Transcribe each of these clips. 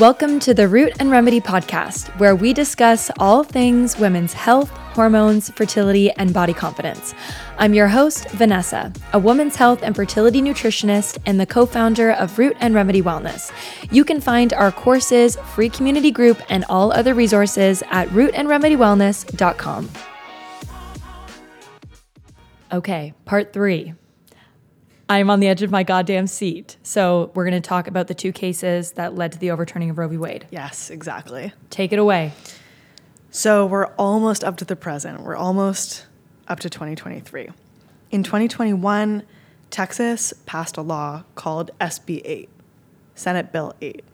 Welcome to the Root and Remedy podcast, where we discuss all things women's health, hormones, fertility, and body confidence. I'm your host, Vanessa, a women's health and fertility nutritionist and the co founder of Root and Remedy Wellness. You can find our courses, free community group, and all other resources at rootandremedywellness.com. Okay, part three. I'm on the edge of my goddamn seat. So, we're going to talk about the two cases that led to the overturning of Roe v. Wade. Yes, exactly. Take it away. So we're almost up to the present. We're almost up to 2023. In 2021, Texas passed a law called SB 8, Senate Bill 8.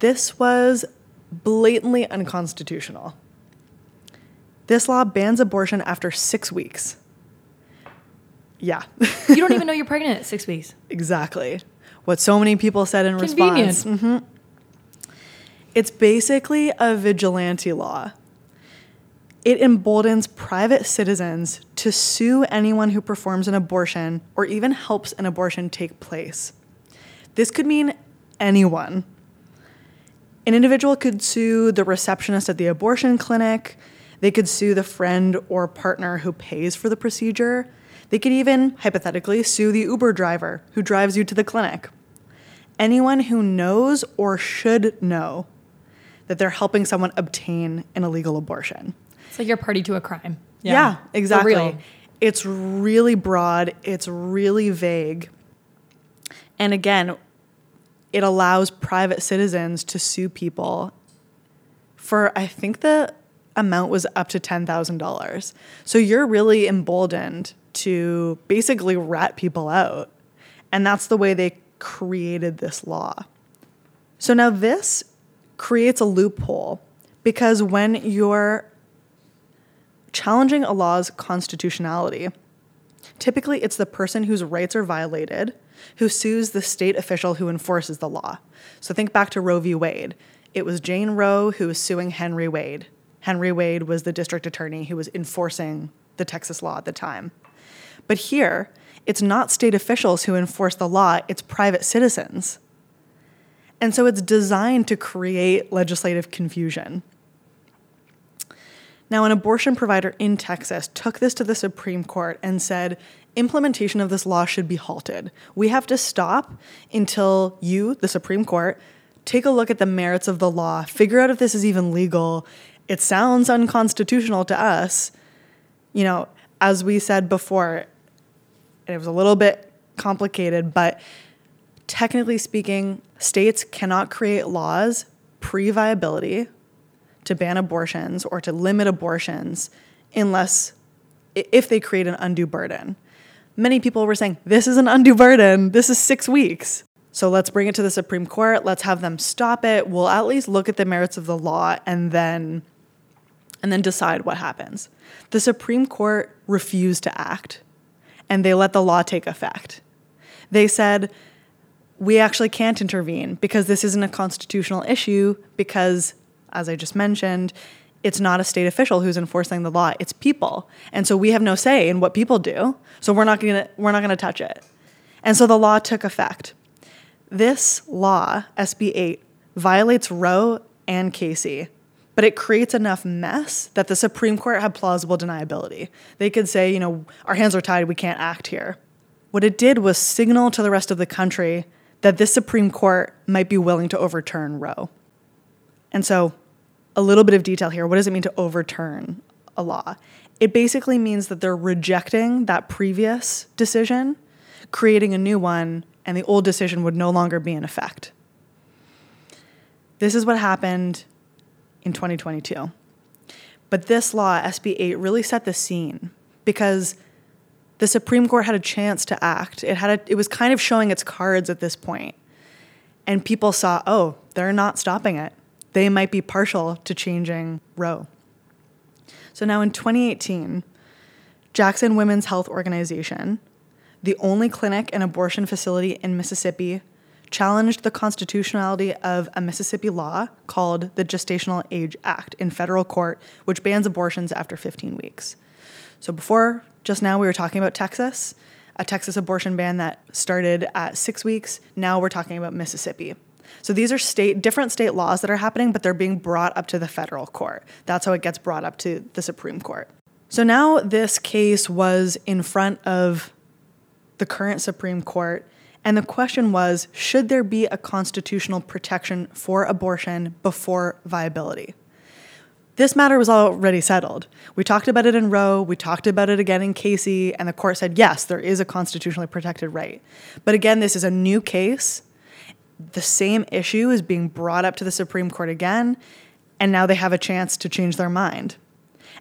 This was blatantly unconstitutional. This law bans abortion after six weeks. Yeah. You don't even know you're pregnant at six weeks. exactly. What so many people said in Convenient. response. Mhm. It's basically a vigilante law. It emboldens private citizens to sue anyone who performs an abortion or even helps an abortion take place. This could mean anyone. An individual could sue the receptionist at the abortion clinic. They could sue the friend or partner who pays for the procedure. They could even, hypothetically, sue the Uber driver who drives you to the clinic. Anyone who knows or should know that they're helping someone obtain an illegal abortion. It's like you're party to a crime. Yeah, For exactly. real. It's really broad, it's really vague. And again, it allows private citizens to sue people for, I think the amount was up to $10,000. So you're really emboldened to basically rat people out. And that's the way they created this law. So now this creates a loophole because when you're challenging a law's constitutionality, typically it's the person whose rights are violated who sues the state official who enforces the law. So think back to Roe v. Wade. It was Jane Roe who was suing Henry Wade. Henry Wade was the district attorney who was enforcing the Texas law at the time. But here, it's not state officials who enforce the law, it's private citizens. And so it's designed to create legislative confusion. Now, an abortion provider in Texas took this to the Supreme Court and said implementation of this law should be halted. We have to stop until you, the Supreme Court, take a look at the merits of the law, figure out if this is even legal. It sounds unconstitutional to us. You know, as we said before, it was a little bit complicated, but technically speaking, states cannot create laws pre viability to ban abortions or to limit abortions unless if they create an undue burden. Many people were saying, this is an undue burden. This is six weeks. So let's bring it to the Supreme Court. Let's have them stop it. We'll at least look at the merits of the law and then and then decide what happens. The Supreme Court refused to act and they let the law take effect. They said, we actually can't intervene because this isn't a constitutional issue because, as I just mentioned, it's not a state official who's enforcing the law, it's people. And so we have no say in what people do. So we're not gonna we're not gonna touch it. And so the law took effect. This law, SB 8, violates Roe and Casey, but it creates enough mess that the Supreme Court had plausible deniability. They could say, you know, our hands are tied, we can't act here. What it did was signal to the rest of the country that this Supreme Court might be willing to overturn Roe. And so, a little bit of detail here. What does it mean to overturn a law? It basically means that they're rejecting that previous decision, creating a new one, and the old decision would no longer be in effect. This is what happened in 2022. But this law, SB 8, really set the scene because the Supreme Court had a chance to act. It had a, it was kind of showing its cards at this point. And people saw, oh, they're not stopping it. They might be partial to changing Roe. So now in 2018, Jackson Women's Health Organization, the only clinic and abortion facility in Mississippi, challenged the constitutionality of a Mississippi law called the Gestational Age Act in federal court, which bans abortions after 15 weeks. So before, just now, we were talking about Texas, a Texas abortion ban that started at six weeks. Now we're talking about Mississippi. So these are state different state laws that are happening, but they're being brought up to the federal court. That's how it gets brought up to the Supreme Court. So now this case was in front of the current Supreme Court, and the question was should there be a constitutional protection for abortion before viability? This matter was already settled. We talked about it in Roe, we talked about it again in Casey, and the court said yes, there is a constitutionally protected right. But again, this is a new case. The same issue is being brought up to the Supreme Court again, and now they have a chance to change their mind.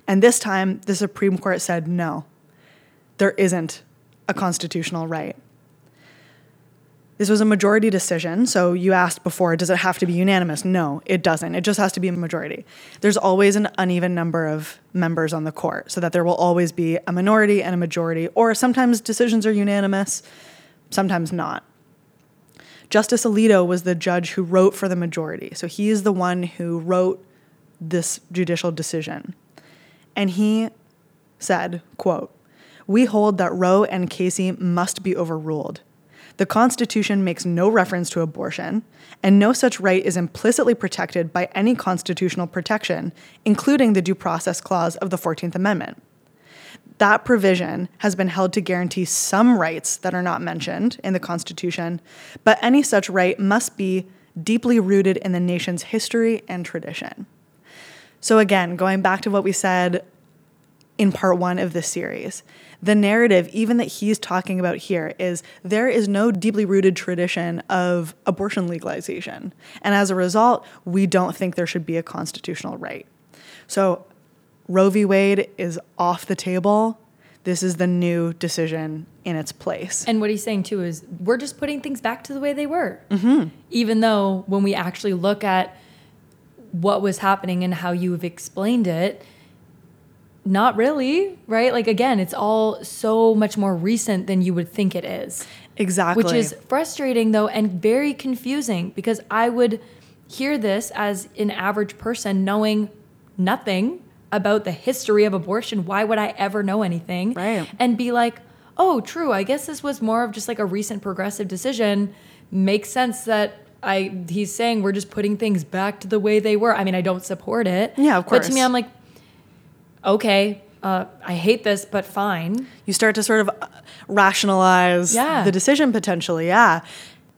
And this time, the Supreme Court said no, there isn't a constitutional right. This was a majority decision. So you asked before, does it have to be unanimous? No, it doesn't. It just has to be a majority. There's always an uneven number of members on the court, so that there will always be a minority and a majority, or sometimes decisions are unanimous, sometimes not. Justice Alito was the judge who wrote for the majority. So he is the one who wrote this judicial decision. And he said, quote, "We hold that Roe and Casey must be overruled." The Constitution makes no reference to abortion, and no such right is implicitly protected by any constitutional protection, including the Due Process Clause of the 14th Amendment. That provision has been held to guarantee some rights that are not mentioned in the Constitution, but any such right must be deeply rooted in the nation's history and tradition. So, again, going back to what we said in part one of this series. The narrative, even that he's talking about here, is there is no deeply rooted tradition of abortion legalization. And as a result, we don't think there should be a constitutional right. So Roe v. Wade is off the table. This is the new decision in its place. And what he's saying too is we're just putting things back to the way they were. Mm-hmm. Even though when we actually look at what was happening and how you've explained it, not really, right? Like again, it's all so much more recent than you would think it is. Exactly. Which is frustrating though and very confusing because I would hear this as an average person knowing nothing about the history of abortion. Why would I ever know anything? Right. And be like, "Oh, true. I guess this was more of just like a recent progressive decision. Makes sense that I he's saying we're just putting things back to the way they were. I mean, I don't support it. Yeah, of course. But to me, I'm like, okay, uh, I hate this, but fine. you start to sort of uh, rationalize Yeah. the decision potentially. Yeah.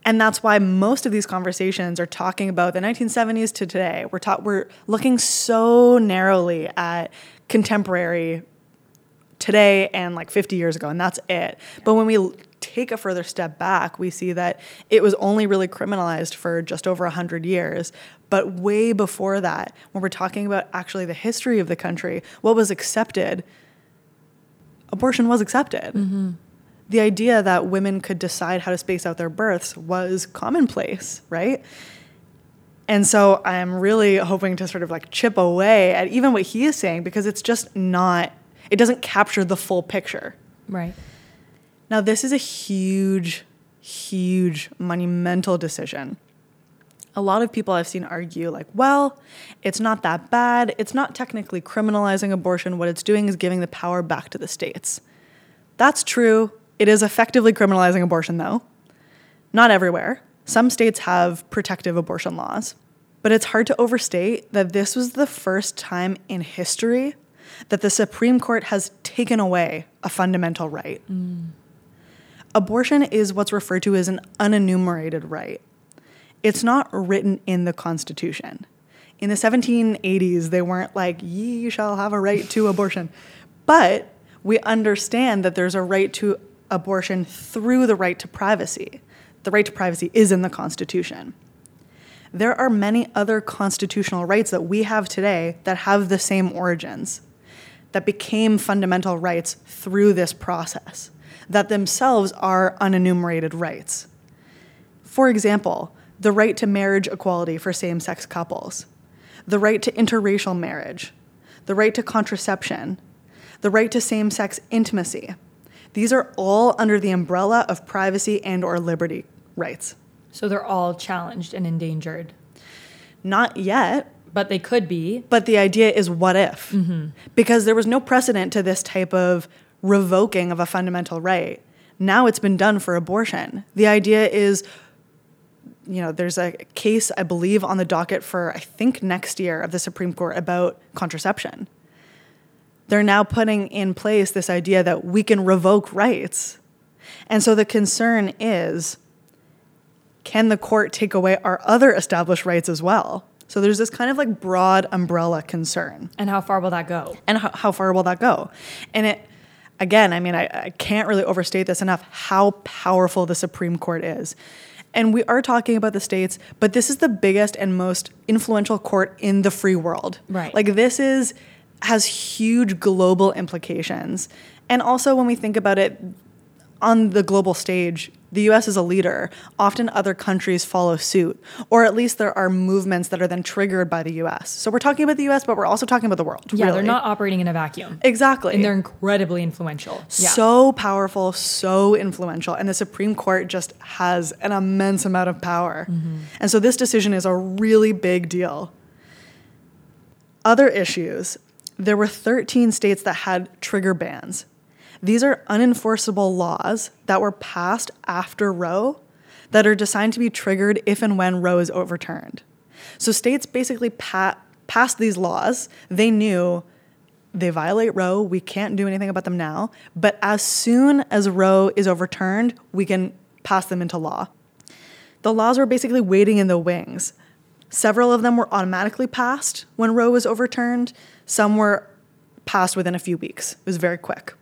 And that's why most of these conversations are talking about the 1970s to today. We're ta- we're looking so narrowly at contemporary today and like 50 years ago and that's it. But when we take a further step back, we see that it was only really criminalized for just over 100 years. But way before that, when we're talking about actually the history of the country, what was accepted abortion was accepted. Mm-hmm. The idea that women could decide how to space out their births was commonplace, right? And so I'm really hoping to sort of like chip away at even what he is saying because it's just not, it doesn't capture the full picture. Right. Now, this is a huge, huge, monumental decision. A lot of people I've seen argue, like, well, it's not that bad. It's not technically criminalizing abortion. What it's doing is giving the power back to the states. That's true. It is effectively criminalizing abortion, though. Not everywhere. Some states have protective abortion laws. But it's hard to overstate that this was the first time in history that the Supreme Court has taken away a fundamental right. Mm. Abortion is what's referred to as an unenumerated right. It's not written in the Constitution. In the 1780s, they weren't like, ye shall have a right to abortion. But we understand that there's a right to abortion through the right to privacy. The right to privacy is in the Constitution. There are many other constitutional rights that we have today that have the same origins, that became fundamental rights through this process, that themselves are unenumerated rights. For example, the right to marriage equality for same sex couples, the right to interracial marriage, the right to contraception, the right to same sex intimacy. These are all under the umbrella of privacy and or liberty rights. So they're all challenged and endangered. Not yet, But they could be. but the idea is what if? Mm-hmm. Because there was no precedent to this type of revoking of a fundamental right. Now it's been done for abortion. The idea is you know, there's a case, I believe, on the docket for, I think, next year of the Supreme Court about contraception. They're now putting in place this idea that we can revoke rights. And so the concern is can the court take away our other established rights as well? So there's this kind of like broad umbrella concern. And how far will that go? And how, how far will that go? And it, again, I mean, I, I can't really overstate this enough how powerful the Supreme Court is. And we are talking about the states, but this is the biggest and most influential court in the free world. Right. Like this is has huge global implications. And also when we think about it on the global stage, the US is a leader. Often other countries follow suit, or at least there are movements that are then triggered by the US. So we're talking about the US, but we're also talking about the world. Yeah, really. they're not operating in a vacuum. Exactly. And they're incredibly influential. Yeah. so powerful, so influential. And the Supreme Court just has an immense amount of power. Mm-hmm. And so this decision is a really big deal. Other issues there were 13 states that had trigger bans. These are unenforceable laws that were passed after Roe that are designed to be triggered if and when Roe is overturned. So states basically pa- passed these laws. They knew they violate Roe, we can't do anything about them now, but as soon as Roe is overturned, we can pass them into law. The laws were basically waiting in the wings. Several of them were automatically passed when Roe was overturned. Some were passed within a few weeks. It was very quick.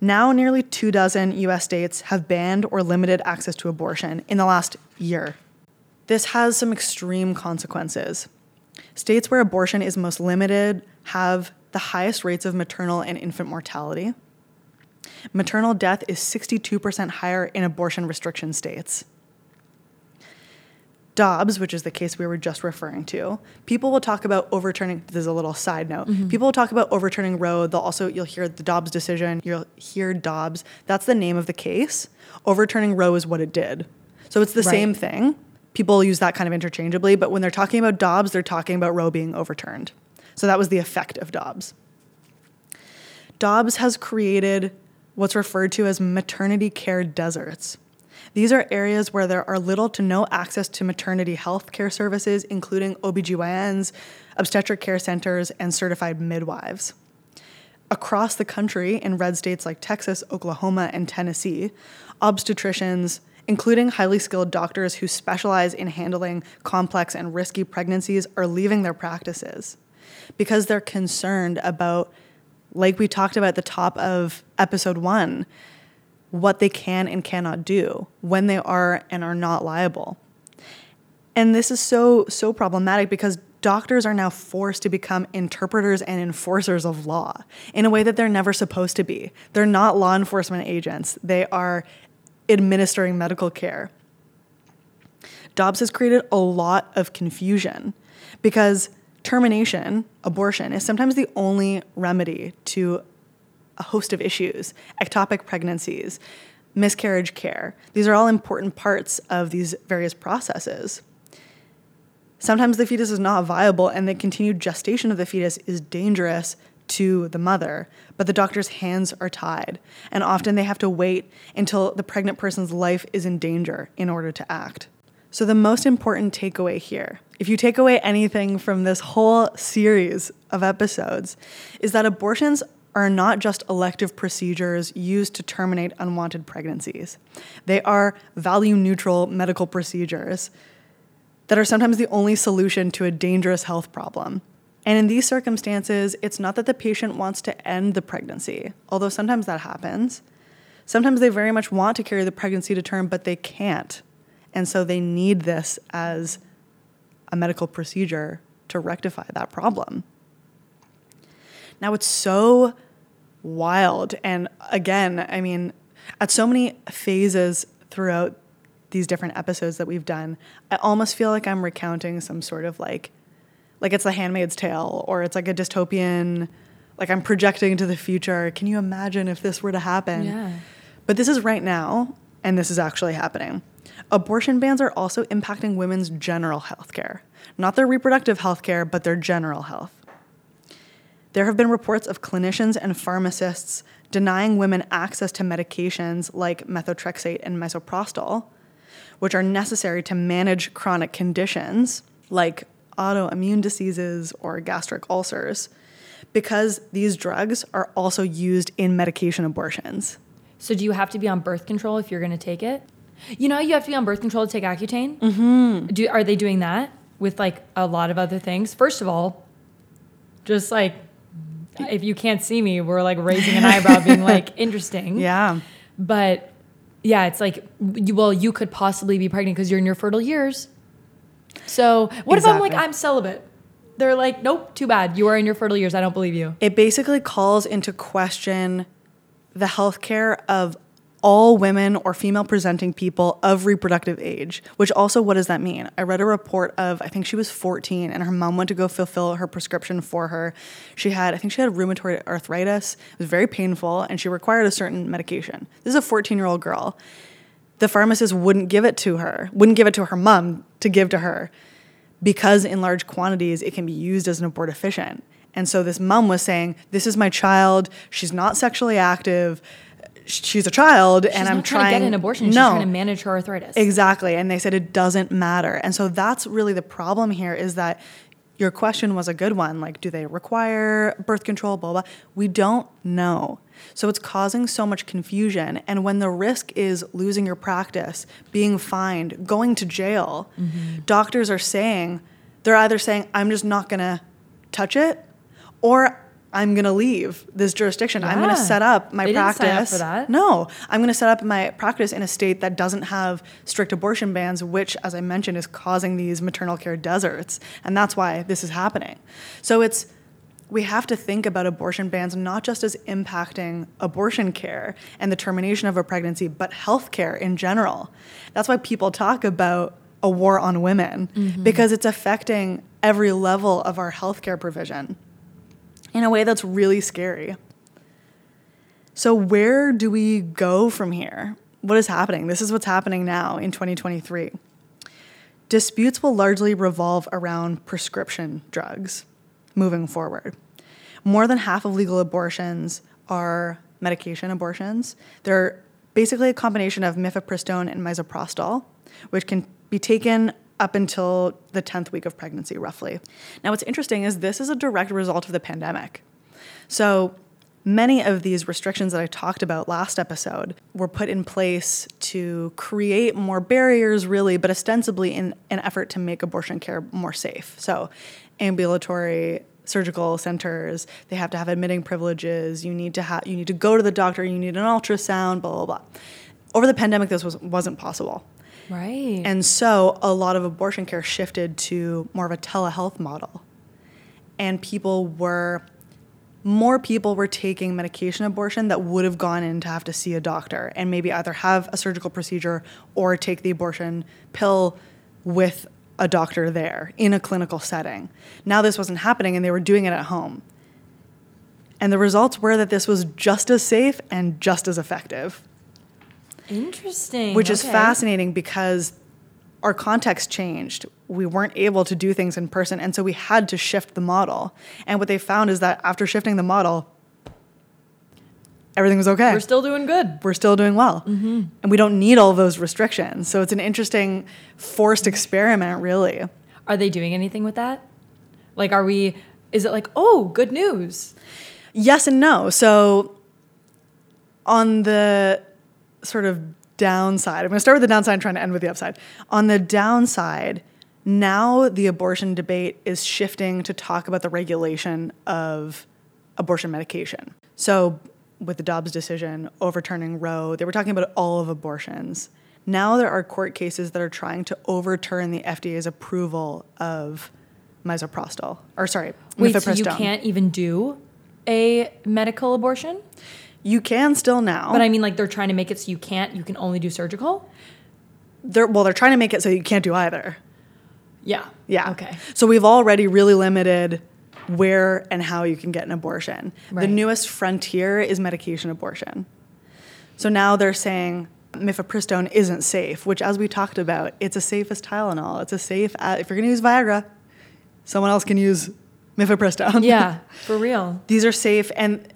Now, nearly two dozen US states have banned or limited access to abortion in the last year. This has some extreme consequences. States where abortion is most limited have the highest rates of maternal and infant mortality. Maternal death is 62% higher in abortion restriction states. Dobbs, which is the case we were just referring to, people will talk about overturning. This is a little side note. Mm-hmm. People will talk about overturning Roe. They'll also you'll hear the Dobbs decision. You'll hear Dobbs. That's the name of the case. Overturning Roe is what it did. So it's the Right. same thing. People use that kind of interchangeably, but when they're talking about Dobbs, they're talking about Roe being overturned. So that was the effect of Dobbs. Dobbs has created what's referred to as maternity care deserts. These are areas where there are little to no access to maternity health care services, including OBGYNs, obstetric care centers, and certified midwives. Across the country, in red states like Texas, Oklahoma, and Tennessee, obstetricians, including highly skilled doctors who specialize in handling complex and risky pregnancies, are leaving their practices because they're concerned about, like we talked about at the top of episode one, what they can and cannot do when they are and are not liable. And this is so so problematic because doctors are now forced to become interpreters and enforcers of law in a way that they're never supposed to be. They're not law enforcement agents. They are administering medical care. Dobbs has created a lot of confusion because termination, abortion, is sometimes the only remedy to a host of issues ectopic pregnancies, miscarriage care. These are all important parts of these various processes. Sometimes the fetus is not viable and the continued gestation of the fetus is dangerous to the mother, but the doctor's hands are tied, and often they have to wait until the pregnant person's life is in danger in order to act. So, the most important takeaway here, if you take away anything from this whole series of episodes, is that abortions are not just elective procedures used to terminate unwanted pregnancies. They are value neutral medical procedures that are sometimes the only solution to a dangerous health problem. And in these circumstances, it's not that the patient wants to end the pregnancy, although sometimes that happens. Sometimes they very much want to carry the pregnancy to term, but they can't. And so they need this as a medical procedure to rectify that problem. Now, it's so wild. And again, I mean, at so many phases throughout these different episodes that we've done, I almost feel like I'm recounting some sort of like, like it's the Handmaid's Tale or it's like a dystopian, like I'm projecting into the future. Can you imagine if this were to happen? Yeah. But this is right now, and this is actually happening. Abortion bans are also impacting women's general health care, not their reproductive health care, but their general health. There have been reports of clinicians and pharmacists denying women access to medications like methotrexate and misoprostol which are necessary to manage chronic conditions like autoimmune diseases or gastric ulcers, because these drugs are also used in medication abortions. So do you have to be on birth control if you're going to take it? You know, you have to be on birth control to take Accutane. Mm-hmm. Do are they doing that with like a lot of other things? First of all, just like if you can't see me, we're like raising an eyebrow, being like interesting. Yeah. But yeah, it's like you, well, you could possibly be pregnant because you're in your fertile years. So what if I'm like I'm celibate? They're like, nope, too bad. You are in your fertile years. I don't believe you. It basically calls into question the healthcare of all women or female presenting people of reproductive age, which also, what does that mean? I read a report of, I think she was 14 and her mom went to go fulfill her prescription for her. She had, I think she had rheumatoid arthritis. It was very painful and she required a certain medication. This is a 14 year old girl. The pharmacist wouldn't give it to her, wouldn't give it to her mom to give to her because in large quantities it can be used as an abortifacient. And so this mom was saying, "This is my child. She's not sexually active. She's a child, She's and I'm not trying, to get an abortion. No. She's trying to manage her arthritis. Exactly. And they said it doesn't matter. And so that's really the problem here is that your question was a good one. Like, do they require birth control? Blah, blah. We don't know. So it's causing so much confusion. And when the risk is losing your practice, being fined, going to jail, mm-hmm. doctors are saying, they're either saying, I'm just not going to touch it, or I'm going to leave this jurisdiction. I'm going to set up my They practice. up for that. No, I'm going to set up my practice in a state that doesn't have strict abortion bans, which, as I mentioned, is causing these maternal care deserts. And that's why this is happening. So it's, we have to think about abortion bans not just as impacting abortion care and the termination of a pregnancy, but health care in general. That's why people talk about a war on women, mm-hmm. because it's affecting every level of our healthcare provision in a way that's really scary. So, where do we go from here? What is happening? This is what's happening now in 2023. Disputes will largely revolve around prescription drugs moving forward. More than half of legal abortions are medication abortions. They're basically a combination of mifepristone and misoprostol, which can be taken up until the 10th week of pregnancy, roughly. Now, what's interesting is this is a direct result of the pandemic. So, many of these restrictions that I talked about last episode were put in place to create more barriers, really, but ostensibly in an effort to make abortion care more safe. So, ambulatory surgical centers, they have to have admitting privileges. You need to have you need to go to the doctor, you need an ultrasound, blah blah blah. Over the pandemic, this was wasn't possible. Right. And so a lot of abortion care shifted to more of a telehealth model. And people were, more people were taking medication abortion that would have gone in to have to see a doctor and maybe either have a surgical procedure or take the abortion pill with a doctor there in a clinical setting. Now this wasn't happening and they were doing it at home. And the results were that this was just as safe and just as effective Interesting. which is fascinating because our context changed. We weren't able to do things in person, and so we had to shift the model. And what they found is that after shifting the model, everything was okay. We're still doing good. We're still doing well, mm-hmm. and we don't need all those restrictions. So it's an interesting forced experiment, really. Are they doing anything with that? Like, are we? Is it like, oh, good news? Yes and no. So, on the sort of downside, I'm going to start with the downside and trying to end with the upside. On the downside, now the abortion debate is shifting to talk about the regulation of abortion medication. So, with the Dobbs decision overturning Roe, they were talking about all of abortions. Now there are court cases that are trying to overturn the FDA's approval of misoprostol, or sorry, Wait, so you can't even do a medical abortion? You can still now. But I mean, like, they're trying to make it so you can't. You can only do surgical. they're well, they're trying to make it so you can't do either. Yeah. Yeah. Okay. So we've already really limited where and how you can get an abortion. The newest frontier is medication abortion. So now they're saying mifepristone isn't safe, which, as we talked about, it's as safe as Tylenol. It's as safe as, if you're going to use Viagra, someone else can use mifepristone. Yeah, for real. These are safe and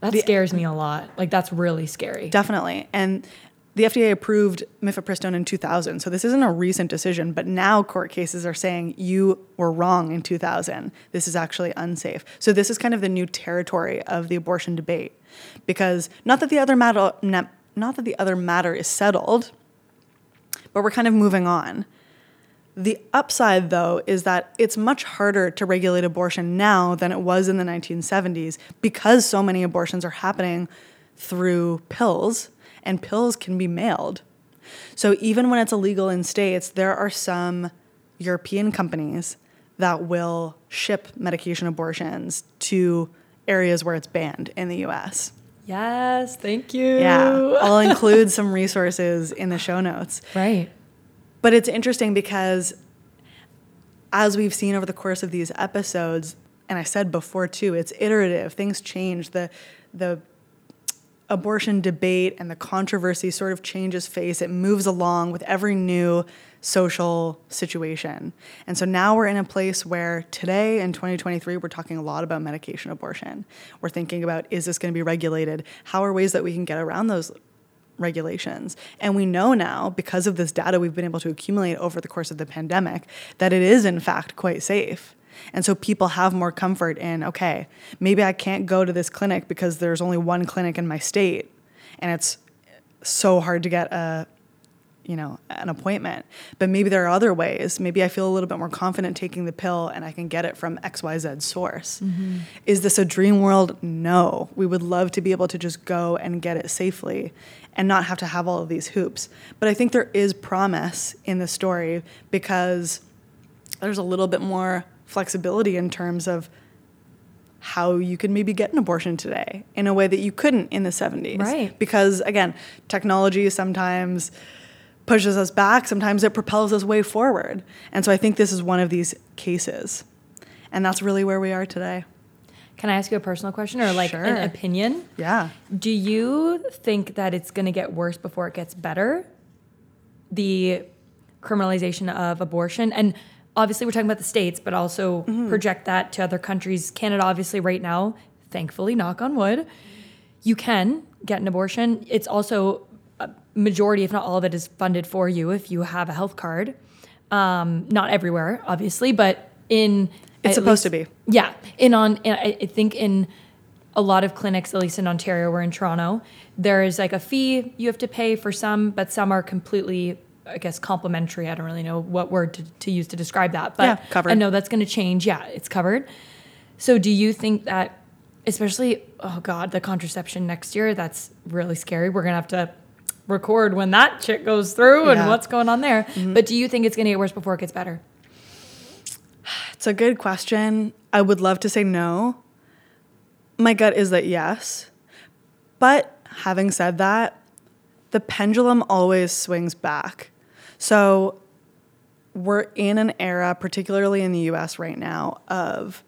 That The- scares me a lot. Like, that's really scary. Definitely. And the FDA approved mifepristone in 2000, so this isn't a recent decision, but now court cases are saying you were wrong in 2000. This is actually unsafe. So this is kind of the new territory of the abortion debate because not that the other matter not, not that the other matter is settled, but we're kind of moving on. The upside, though, is that it's much harder to regulate abortion now than it was in the 1970s because so many abortions are happening through pills and pills can be mailed. So even when it's illegal in states, there are some European companies that will ship medication abortions to areas where it's banned in the US. Yes, thank you. Yeah, I'll include some resources in the show notes. Right. But it's interesting because as we've seen over the course of these episodes, and I said before too, it's iterative. Things change. The the abortion debate and the controversy sort of changes face. It moves along with every new social situation. And so now we're in a place where today in 2023, we're talking a lot about medication abortion. We're thinking about is this going to be regulated? How are ways that we can get around those regulations? And we know now, because of this data we've been able to accumulate over the course of the pandemic, that it is in fact quite safe. And so people have more comfort in, okay, maybe I can't go to this clinic because there's only one clinic in my state and it's so hard to get a you know an appointment but maybe there are other ways maybe i feel a little bit more confident taking the pill and i can get it from xyz source mm-hmm. is this a dream world no we would love to be able to just go and get it safely and not have to have all of these hoops but i think there is promise in the story because there's a little bit more flexibility in terms of how you can maybe get an abortion today in a way that you couldn't in the 70s. Right. Because again, technology sometimes pushes us back, sometimes it propels us way forward. And so I think this is one of these cases. And that's really where we are today. Can I ask you a personal question or like Sure. an opinion? Yeah. Do you think that it's going to get worse before it gets better? The criminalization of abortion and obviously we're talking about the states, but also project that to other countries. Canada obviously right now, thankfully knock on wood, you can get an abortion. It's also a majority if not all of it is funded for you if you have a health card. Um, not everywhere obviously, but in It's supposed least- to be. yeah, in on I think in a lot of clinics, at least in Ontario, we're in Toronto, there is like a fee you have to pay for some, but some are completely, I guess, complimentary. I don't really know what word to, to use to describe that, but Yeah, covered. I know that's going to change. Yeah, it's covered. So, do you think that, especially, oh God, the contraception next year, that's really scary. We're going to have to record when that shit goes through and what's going on there. Mm-hmm. But do you think it's going to get worse before it gets better? It's a good question. I would love to say no. My gut is that yes. But having said that, the pendulum always swings back. So we're in an era, particularly in the US right now, of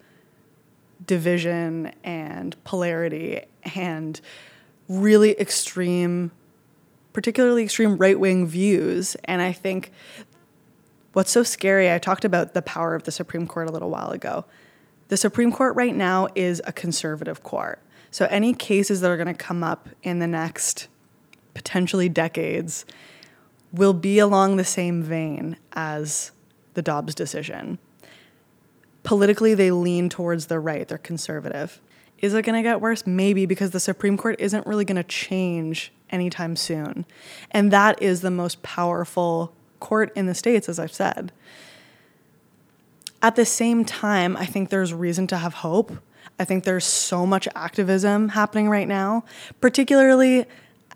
division and polarity and really extreme, particularly extreme right wing views. And I think What's so scary, I talked about the power of the Supreme Court a little while ago. The Supreme Court right now is a conservative court. So any cases that are going to come up in the next potentially decades will be along the same vein as the Dobbs decision. Politically, they lean towards the right, they're conservative. Is it going to get worse? Maybe because the Supreme Court isn't really going to change anytime soon. And that is the most powerful court in the States, as I've said. At the same time, I think there's reason to have hope. I think there's so much activism happening right now, particularly.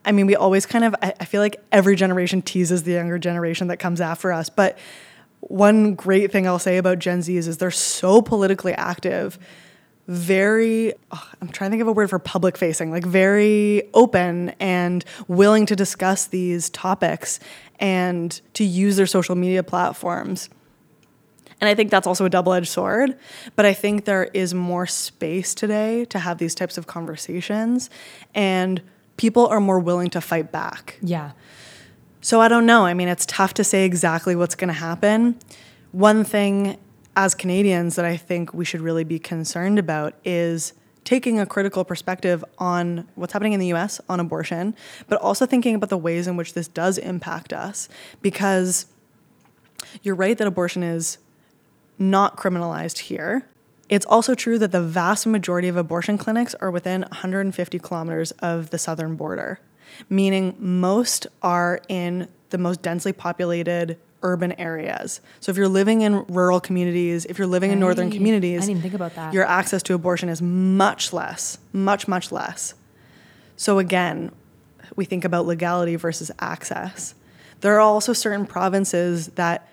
I mean, we always kind of, I feel like every generation teases the younger generation that comes after us. But one great thing I'll say about Gen Zs is they're so politically active, very, oh, I'm trying to think of a word for public facing, like very open and willing to discuss these topics and to use their social media platforms. And I think that's also a double edged sword. But I think there is more space today to have these types of conversations, and people are more willing to fight back. Yeah. So I don't know. I mean, it's tough to say exactly what's going to happen. One thing as Canadians that I think we should really be concerned about is taking a critical perspective on what's happening in the US on abortion, but also thinking about the ways in which this does impact us. Because you're right that abortion is not criminalized here. It's also true that the vast majority of abortion clinics are within 150 kilometers of the southern border, meaning most are in the most densely populated urban areas. So if you're living in rural communities, if you're living in northern communities, I didn't even think about that. your access to abortion is much less, much, much less. So again, we think about legality versus access. There are also certain provinces that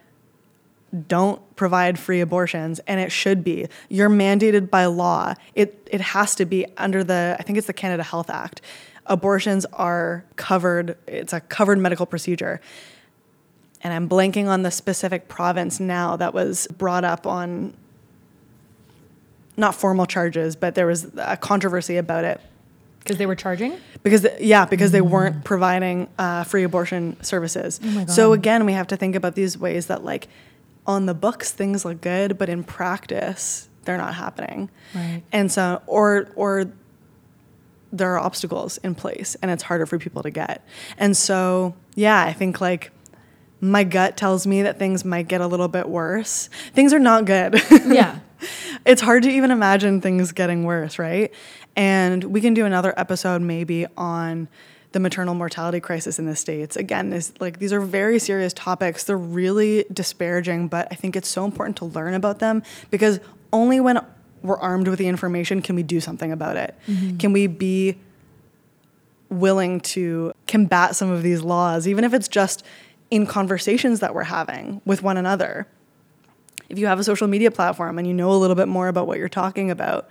don't provide free abortions and it should be you're mandated by law it it has to be under the i think it's the canada health act abortions are covered it's a covered medical procedure and i'm blanking on the specific province now that was brought up on not formal charges but there was a controversy about it. Because they were charging? because yeah because they weren't providing uh, free abortion services. Oh so again we have to think about these ways that like on the books things look good but in practice they're not happening. Right. and so or or there are obstacles in place and it's harder for people to get. And so yeah i think like my gut tells me that things might get a little bit worse things are not good Yeah. it's hard to even imagine things getting worse, right? And we can do another episode maybe on the maternal mortality crisis in the states. Again, this like these are very serious topics. They're really disparaging, but I think it's so important to learn about them because only when we're armed with the information can we do something about it. Mm-hmm. Can we be willing to combat some of these laws, even if it's just in conversations that we're having with one another if you have a social media platform and you know a little bit more about what you're talking about,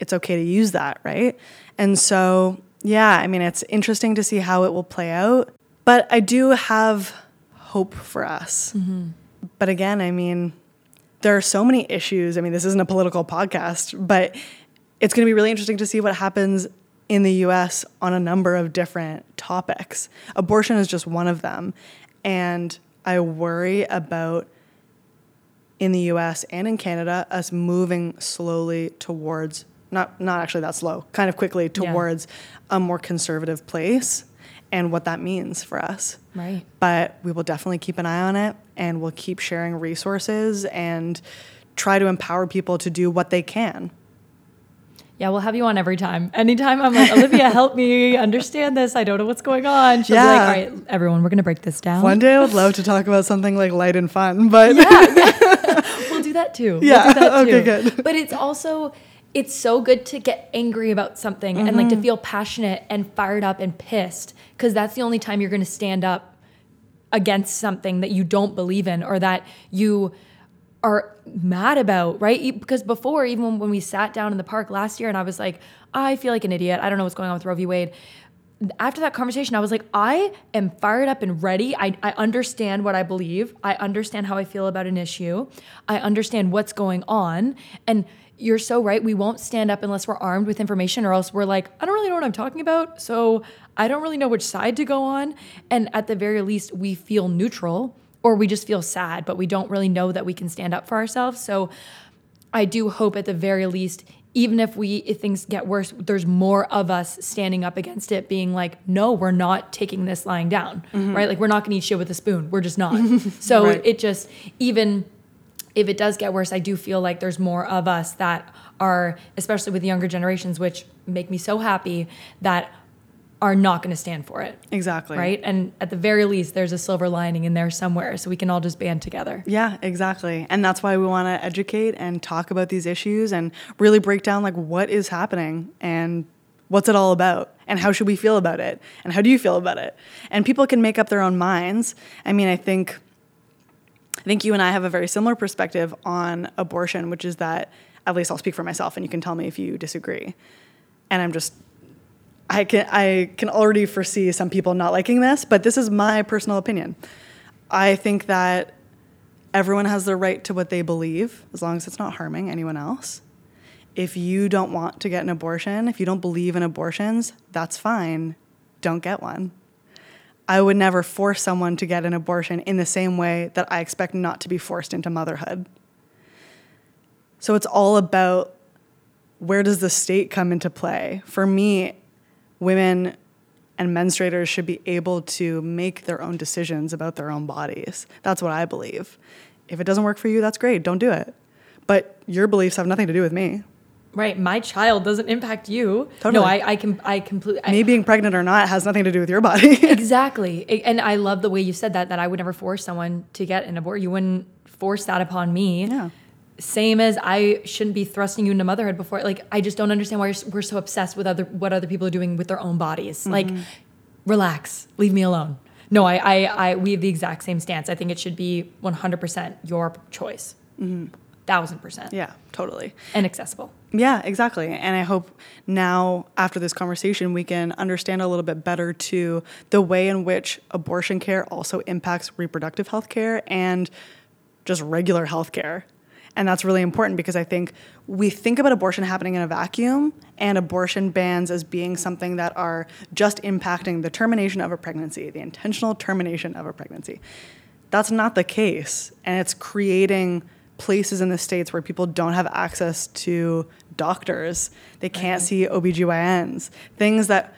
it's okay to use that, right? And so, yeah, I mean, it's interesting to see how it will play out, but I do have hope for us. Mm-hmm. But again, I mean, there are so many issues. I mean, this isn't a political podcast, but it's going to be really interesting to see what happens in the US on a number of different topics. Abortion is just one of them. And I worry about in the US and in Canada us moving slowly towards not not actually that slow, kind of quickly Yeah. towards a more conservative place and what that means for us. Right. But we will definitely keep an eye on it and we'll keep sharing resources and try to empower people to do what they can. Yeah, we'll have you on every time. Anytime I'm like, Olivia, help me understand this. I don't know what's going on. She'll Yeah. like, all right, everyone, we're going to break this down. One day I would love to talk about something like light and fun, but yeah, we'll do that too. Yeah, We'll do that okay, good. But it's also it's so good to get angry about something and Mm-hmm. like to feel passionate and fired up and pissed because that's the only time you're going to stand up against something that you don't believe in or that you are mad about, right? Because before, even when we sat down in the park last year and I was like, I feel like an idiot. I don't know what's going on with Roe v. Wade. After that conversation, I was like, I am fired up and ready. I, I understand what I believe. I understand how I feel about an issue. I understand what's going on. And you're so right. We won't stand up unless we're armed with information, or else we're like, I don't really know what I'm talking about. So I don't really know which side to go on. And at the very least, we feel neutral or we just feel sad, but we don't really know that we can stand up for ourselves. So I do hope at the very least, even if we if things get worse, there's more of us standing up against it, being like, no, we're not taking this lying down, mm-hmm. right? Like we're not gonna eat shit with a spoon. We're just not. so Right. it just even if it does get worse, I do feel like there's more of us that are, especially with younger generations, which make me so happy that are not going to stand for it. exactly. Right. And at the very least, there's a silver lining in there somewhere. So we can all just band together. Yeah, exactly. And that's why we want to educate and talk about these issues and really break down like what is happening and what's it all about and how should we feel about it and how do you feel about it? And people can make up their own minds. I mean, I think I think you and I have a very similar perspective on abortion, which is that at least I'll speak for myself and you can tell me if you disagree. And I'm just I can I can already foresee some people not liking this, but this is my personal opinion. I think that everyone has the right to what they believe as long as it's not harming anyone else. If you don't want to get an abortion, if you don't believe in abortions, that's fine. Don't get one. I would never force someone to get an abortion in the same way that I expect not to be forced into motherhood. So it's all about where does the state come into play? For me, women and menstruators should be able to make their own decisions about their own bodies. That's what I believe. If it doesn't work for you, that's great. Don't do it. But your beliefs have nothing to do with me. Right. My child doesn't impact you. Totally. No, I, I can, I completely. Me being pregnant or not has nothing to do with your body. exactly. And I love the way you said that, that I would never force someone to get an abortion. You wouldn't force that upon me. Yeah. Same as I shouldn't be thrusting you into motherhood before. Like, I just don't understand why we're so obsessed with other, what other people are doing with their own bodies. Mm-hmm. Like, relax, leave me alone. No, I, I, I, we have the exact same stance. I think it should be 100% your choice. Mm-hmm thousand percent. Yeah, totally. And accessible. Yeah, exactly. And I hope now, after this conversation, we can understand a little bit better too the way in which abortion care also impacts reproductive health care and just regular health care. And that's really important because I think we think about abortion happening in a vacuum and abortion bans as being something that are just impacting the termination of a pregnancy, the intentional termination of a pregnancy. That's not the case. And it's creating places in the states where people don't have access to doctors. They can't right. see OBGYNs. Things that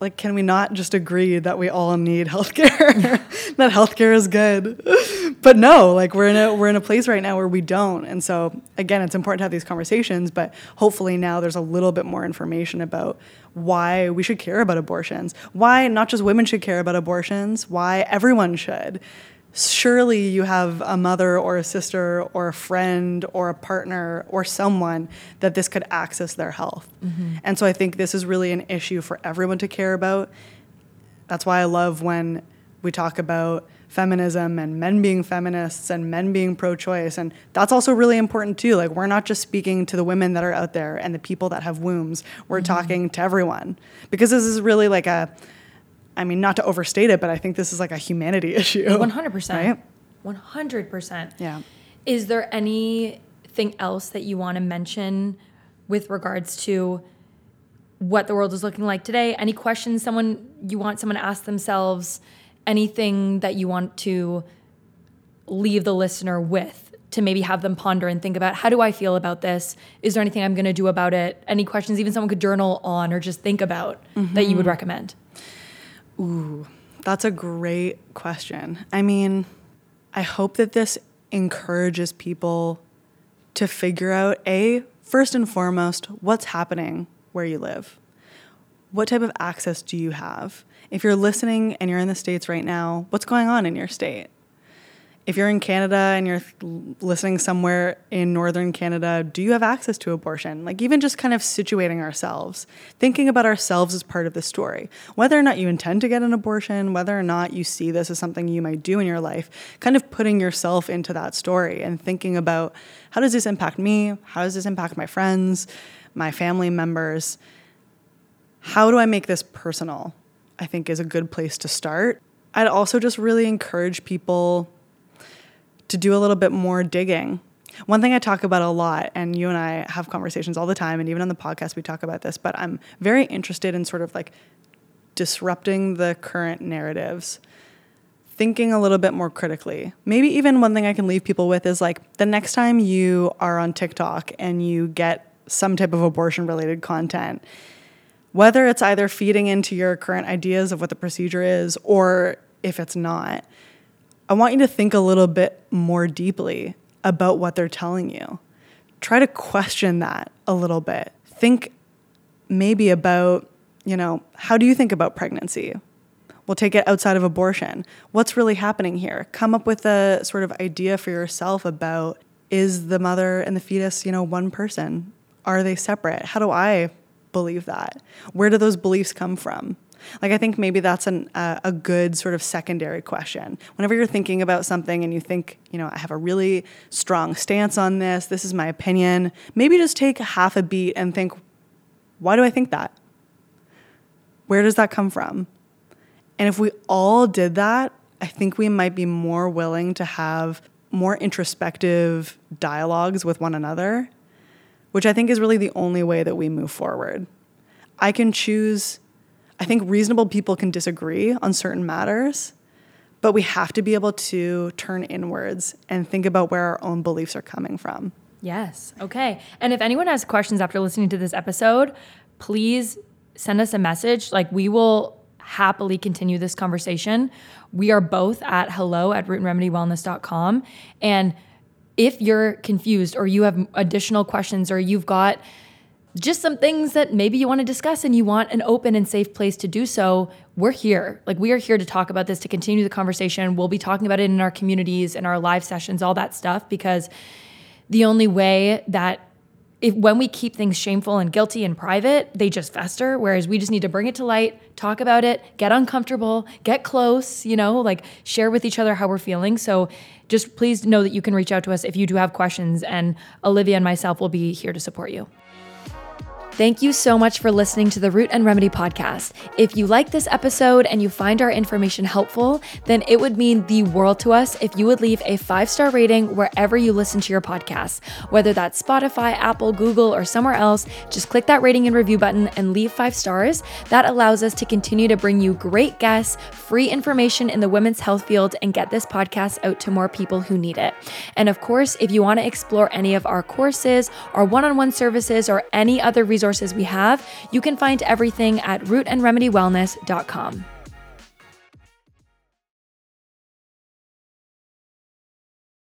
like can we not just agree that we all need healthcare? that healthcare is good. but no, like we're in a we're in a place right now where we don't. And so again, it's important to have these conversations, but hopefully now there's a little bit more information about why we should care about abortions. Why not just women should care about abortions, why everyone should surely you have a mother or a sister or a friend or a partner or someone that this could access their health. Mm-hmm. And so I think this is really an issue for everyone to care about. That's why I love when we talk about feminism and men being feminists and men being pro choice. And that's also really important too. Like, we're not just speaking to the women that are out there and the people that have wombs, we're mm-hmm. talking to everyone because this is really like a I mean, not to overstate it, but I think this is like a humanity issue. 100%. Right? 100%. Yeah. Is there anything else that you want to mention with regards to what the world is looking like today? Any questions someone you want someone to ask themselves? Anything that you want to leave the listener with to maybe have them ponder and think about how do I feel about this? Is there anything I'm going to do about it? Any questions even someone could journal on or just think about mm-hmm. that you would recommend? Ooh, that's a great question. I mean, I hope that this encourages people to figure out A, first and foremost, what's happening where you live. What type of access do you have? If you're listening and you're in the States right now, what's going on in your state? If you're in Canada and you're listening somewhere in northern Canada, do you have access to abortion? Like, even just kind of situating ourselves, thinking about ourselves as part of the story. Whether or not you intend to get an abortion, whether or not you see this as something you might do in your life, kind of putting yourself into that story and thinking about how does this impact me? How does this impact my friends, my family members? How do I make this personal? I think is a good place to start. I'd also just really encourage people to do a little bit more digging. One thing I talk about a lot, and you and I have conversations all the time, and even on the podcast we talk about this, but I'm very interested in sort of like disrupting the current narratives, thinking a little bit more critically. Maybe even one thing I can leave people with is like the next time you are on TikTok and you get some type of abortion related content, whether it's either feeding into your current ideas of what the procedure is or if it's not, I want you to think a little bit more deeply about what they're telling you. Try to question that a little bit. Think maybe about, you know, how do you think about pregnancy? We'll take it outside of abortion. What's really happening here? Come up with a sort of idea for yourself about is the mother and the fetus, you know, one person? Are they separate? How do I believe that? Where do those beliefs come from? Like, I think maybe that's an, uh, a good sort of secondary question. Whenever you're thinking about something and you think, you know, I have a really strong stance on this, this is my opinion, maybe just take half a beat and think, why do I think that? Where does that come from? And if we all did that, I think we might be more willing to have more introspective dialogues with one another, which I think is really the only way that we move forward. I can choose I think reasonable people can disagree on certain matters, but we have to be able to turn inwards and think about where our own beliefs are coming from. Yes. Okay. And if anyone has questions after listening to this episode, please send us a message. Like we will happily continue this conversation. We are both at hello at rootandremedywellness.com. And if you're confused or you have additional questions or you've got just some things that maybe you want to discuss and you want an open and safe place to do so, we're here. Like, we are here to talk about this, to continue the conversation. We'll be talking about it in our communities, in our live sessions, all that stuff, because the only way that if when we keep things shameful and guilty and private, they just fester. Whereas we just need to bring it to light, talk about it, get uncomfortable, get close, you know, like share with each other how we're feeling. So just please know that you can reach out to us if you do have questions, and Olivia and myself will be here to support you. Thank you so much for listening to the Root and Remedy podcast. If you like this episode and you find our information helpful, then it would mean the world to us if you would leave a five star rating wherever you listen to your podcast, Whether that's Spotify, Apple, Google, or somewhere else, just click that rating and review button and leave five stars. That allows us to continue to bring you great guests, free information in the women's health field, and get this podcast out to more people who need it. And of course, if you want to explore any of our courses, our one on one services, or any other resources, resources we have, you can find everything at rootandremedywellness.com.